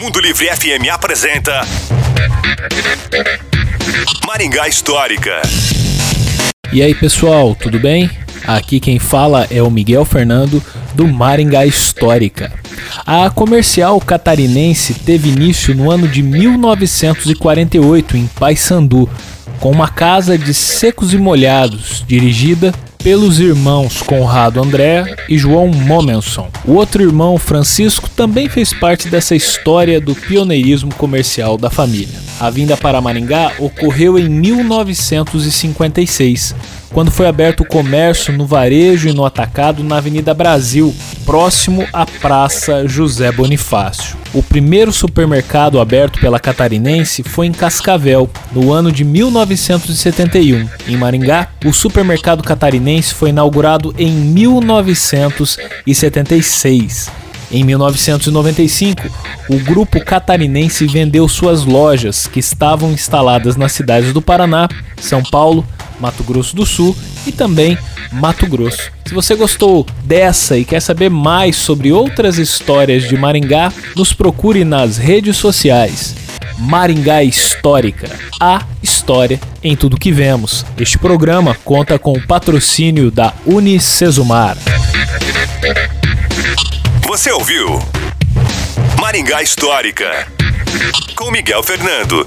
Mundo Livre FM apresenta Maringá Histórica. E aí pessoal, tudo bem? Aqui quem fala é o Miguel Fernando do Maringá Histórica. A comercial catarinense teve início no ano de 1948 em Paysandu, com uma casa de secos e molhados, dirigida pelos irmãos Conrado André e João Momenson. O outro irmão, Francisco, também fez parte dessa história do pioneirismo comercial da família. A vinda para Maringá ocorreu em 1956, quando foi aberto o comércio no varejo e no atacado na Avenida Brasil, próximo à Praça José Bonifácio. O primeiro supermercado aberto pela Catarinense foi em Cascavel, no ano de 1971. Em Maringá, o supermercado catarinense foi inaugurado em 1976. Em 1995, o grupo catarinense vendeu suas lojas, que estavam instaladas nas cidades do Paraná, São Paulo, Mato Grosso do Sul e também Mato Grosso. Se você gostou dessa e quer saber mais sobre outras histórias de Maringá, nos procure nas redes sociais. Maringá Histórica, a história em tudo que vemos. Este programa conta com o patrocínio da Unicesumar. Você ouviu Maringá Histórica com Miguel Fernando.